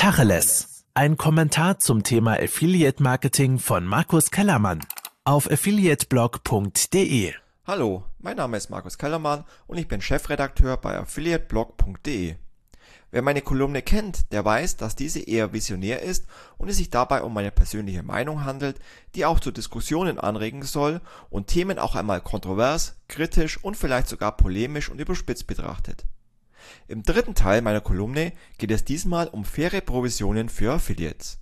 Tacheles. Ein Kommentar zum Thema Affiliate Marketing von Markus Kellermann auf affiliateblog.de. Hallo, mein Name ist Markus Kellermann und ich bin Chefredakteur bei affiliateblog.de. Wer meine Kolumne kennt, der weiß, dass diese eher visionär ist und es sich dabei um meine persönliche Meinung handelt, die auch zu Diskussionen anregen soll und Themen auch einmal kontrovers, kritisch und vielleicht sogar polemisch und überspitzt betrachtet. Im dritten Teil meiner Kolumne geht es diesmal um faire Provisionen für Affiliates.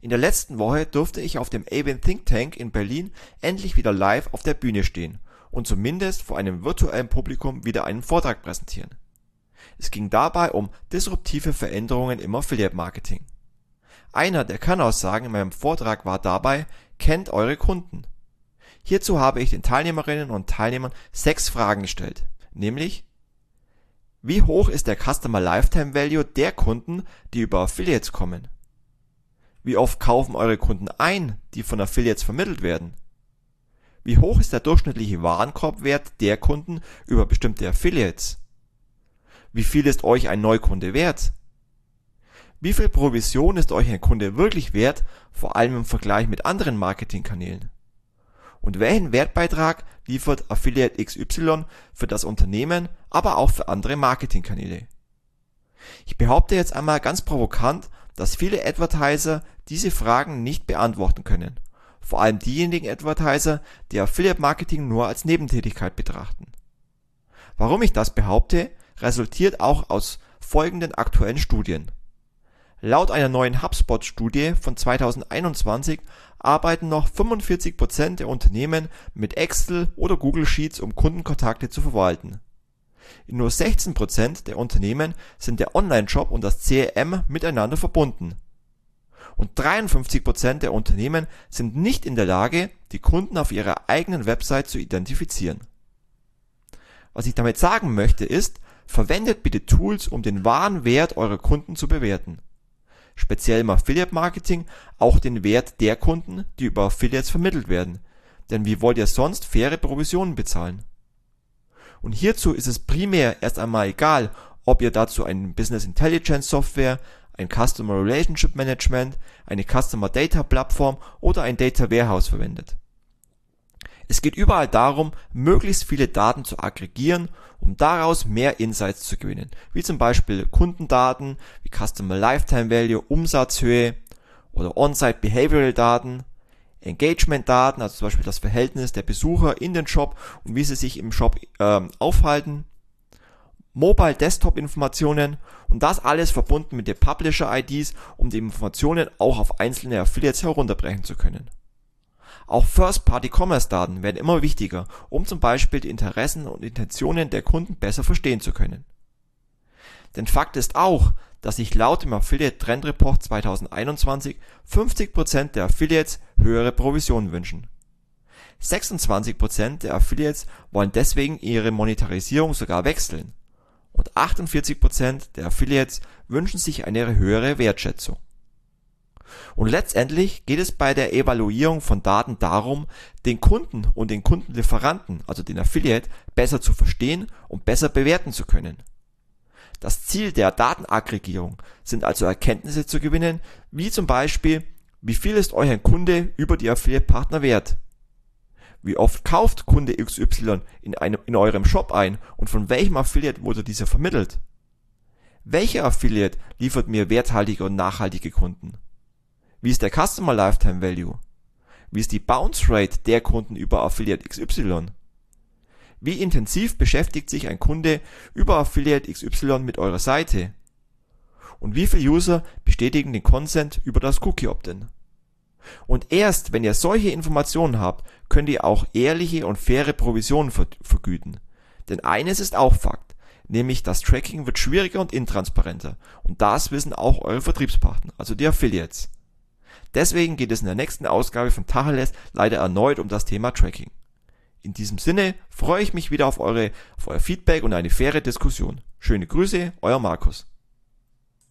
In der letzten Woche durfte ich auf dem AWIN Think Tank in Berlin endlich wieder live auf der Bühne stehen und zumindest vor einem virtuellen Publikum wieder einen Vortrag präsentieren. Es ging dabei um disruptive Veränderungen im Affiliate Marketing. Einer der Kernaussagen in meinem Vortrag war dabei, kennt eure Kunden. Hierzu habe ich den Teilnehmerinnen und Teilnehmern sechs Fragen gestellt, nämlich wie hoch ist der Customer Lifetime Value der Kunden, die über Affiliates kommen? Wie oft kaufen eure Kunden ein, die von Affiliates vermittelt werden? Wie hoch ist der durchschnittliche Warenkorbwert der Kunden über bestimmte Affiliates? Wie viel ist euch ein Neukunde wert? Wie viel Provision ist euch ein Kunde wirklich wert, vor allem im Vergleich mit anderen Marketingkanälen? Und welchen Wertbeitrag liefert Affiliate XY für das Unternehmen, aber auch für andere Marketingkanäle? Ich behaupte jetzt einmal ganz provokant, dass viele Advertiser diese Fragen nicht beantworten können. Vor allem diejenigen Advertiser, die Affiliate Marketing nur als Nebentätigkeit betrachten. Warum ich das behaupte, resultiert auch aus folgenden aktuellen Studien. Laut einer neuen HubSpot-Studie von 2021 arbeiten noch 45 Prozent der Unternehmen mit Excel oder Google Sheets, um Kundenkontakte zu verwalten. In nur 16 Prozent der Unternehmen sind der Online-Shop und das CRM miteinander verbunden. Und 53 Prozent der Unternehmen sind nicht in der Lage, die Kunden auf ihrer eigenen Website zu identifizieren. Was ich damit sagen möchte ist, verwendet bitte Tools, um den wahren Wert eurer Kunden zu bewerten speziell im Affiliate Marketing, auch den Wert der Kunden, die über Affiliates vermittelt werden. Denn wie wollt ihr sonst faire Provisionen bezahlen? Und hierzu ist es primär erst einmal egal, ob ihr dazu ein Business Intelligence Software, ein Customer Relationship Management, eine Customer Data Plattform oder ein Data Warehouse verwendet. Es geht überall darum, möglichst viele Daten zu aggregieren, um daraus mehr Insights zu gewinnen, wie zum Beispiel Kundendaten, wie Customer Lifetime Value, Umsatzhöhe oder On-Site Behavioral Daten, Engagement Daten, also zum Beispiel das Verhältnis der Besucher in den Shop und wie sie sich im Shop äh, aufhalten, Mobile Desktop Informationen und das alles verbunden mit den Publisher IDs, um die Informationen auch auf einzelne Affiliates herunterbrechen zu können. Auch First-Party-Commerce-Daten werden immer wichtiger, um zum Beispiel die Interessen und Intentionen der Kunden besser verstehen zu können. Denn Fakt ist auch, dass sich laut dem Affiliate Trend Report 2021 50% der Affiliates höhere Provisionen wünschen. 26% der Affiliates wollen deswegen ihre Monetarisierung sogar wechseln und 48% der Affiliates wünschen sich eine höhere Wertschätzung und letztendlich geht es bei der Evaluierung von Daten darum, den Kunden und den Kundenlieferanten, also den Affiliate, besser zu verstehen und besser bewerten zu können. Das Ziel der Datenaggregierung sind also Erkenntnisse zu gewinnen, wie zum Beispiel, wie viel ist ein Kunde über die Affiliate-Partner wert? Wie oft kauft Kunde XY in, einem, in eurem Shop ein und von welchem Affiliate wurde dieser vermittelt? Welcher Affiliate liefert mir werthaltige und nachhaltige Kunden? Wie ist der Customer Lifetime Value? Wie ist die Bounce Rate der Kunden über Affiliate XY? Wie intensiv beschäftigt sich ein Kunde über Affiliate XY mit eurer Seite? Und wie viele User bestätigen den Consent über das Cookie Opt-in? Und erst wenn ihr solche Informationen habt, könnt ihr auch ehrliche und faire Provisionen vergüten. Denn eines ist auch Fakt, nämlich das Tracking wird schwieriger und intransparenter. Und das wissen auch eure Vertriebspartner, also die Affiliates. Deswegen geht es in der nächsten Ausgabe von Tacheles leider erneut um das Thema Tracking. In diesem Sinne freue ich mich wieder auf, eure, auf euer Feedback und eine faire Diskussion. Schöne Grüße, euer Markus.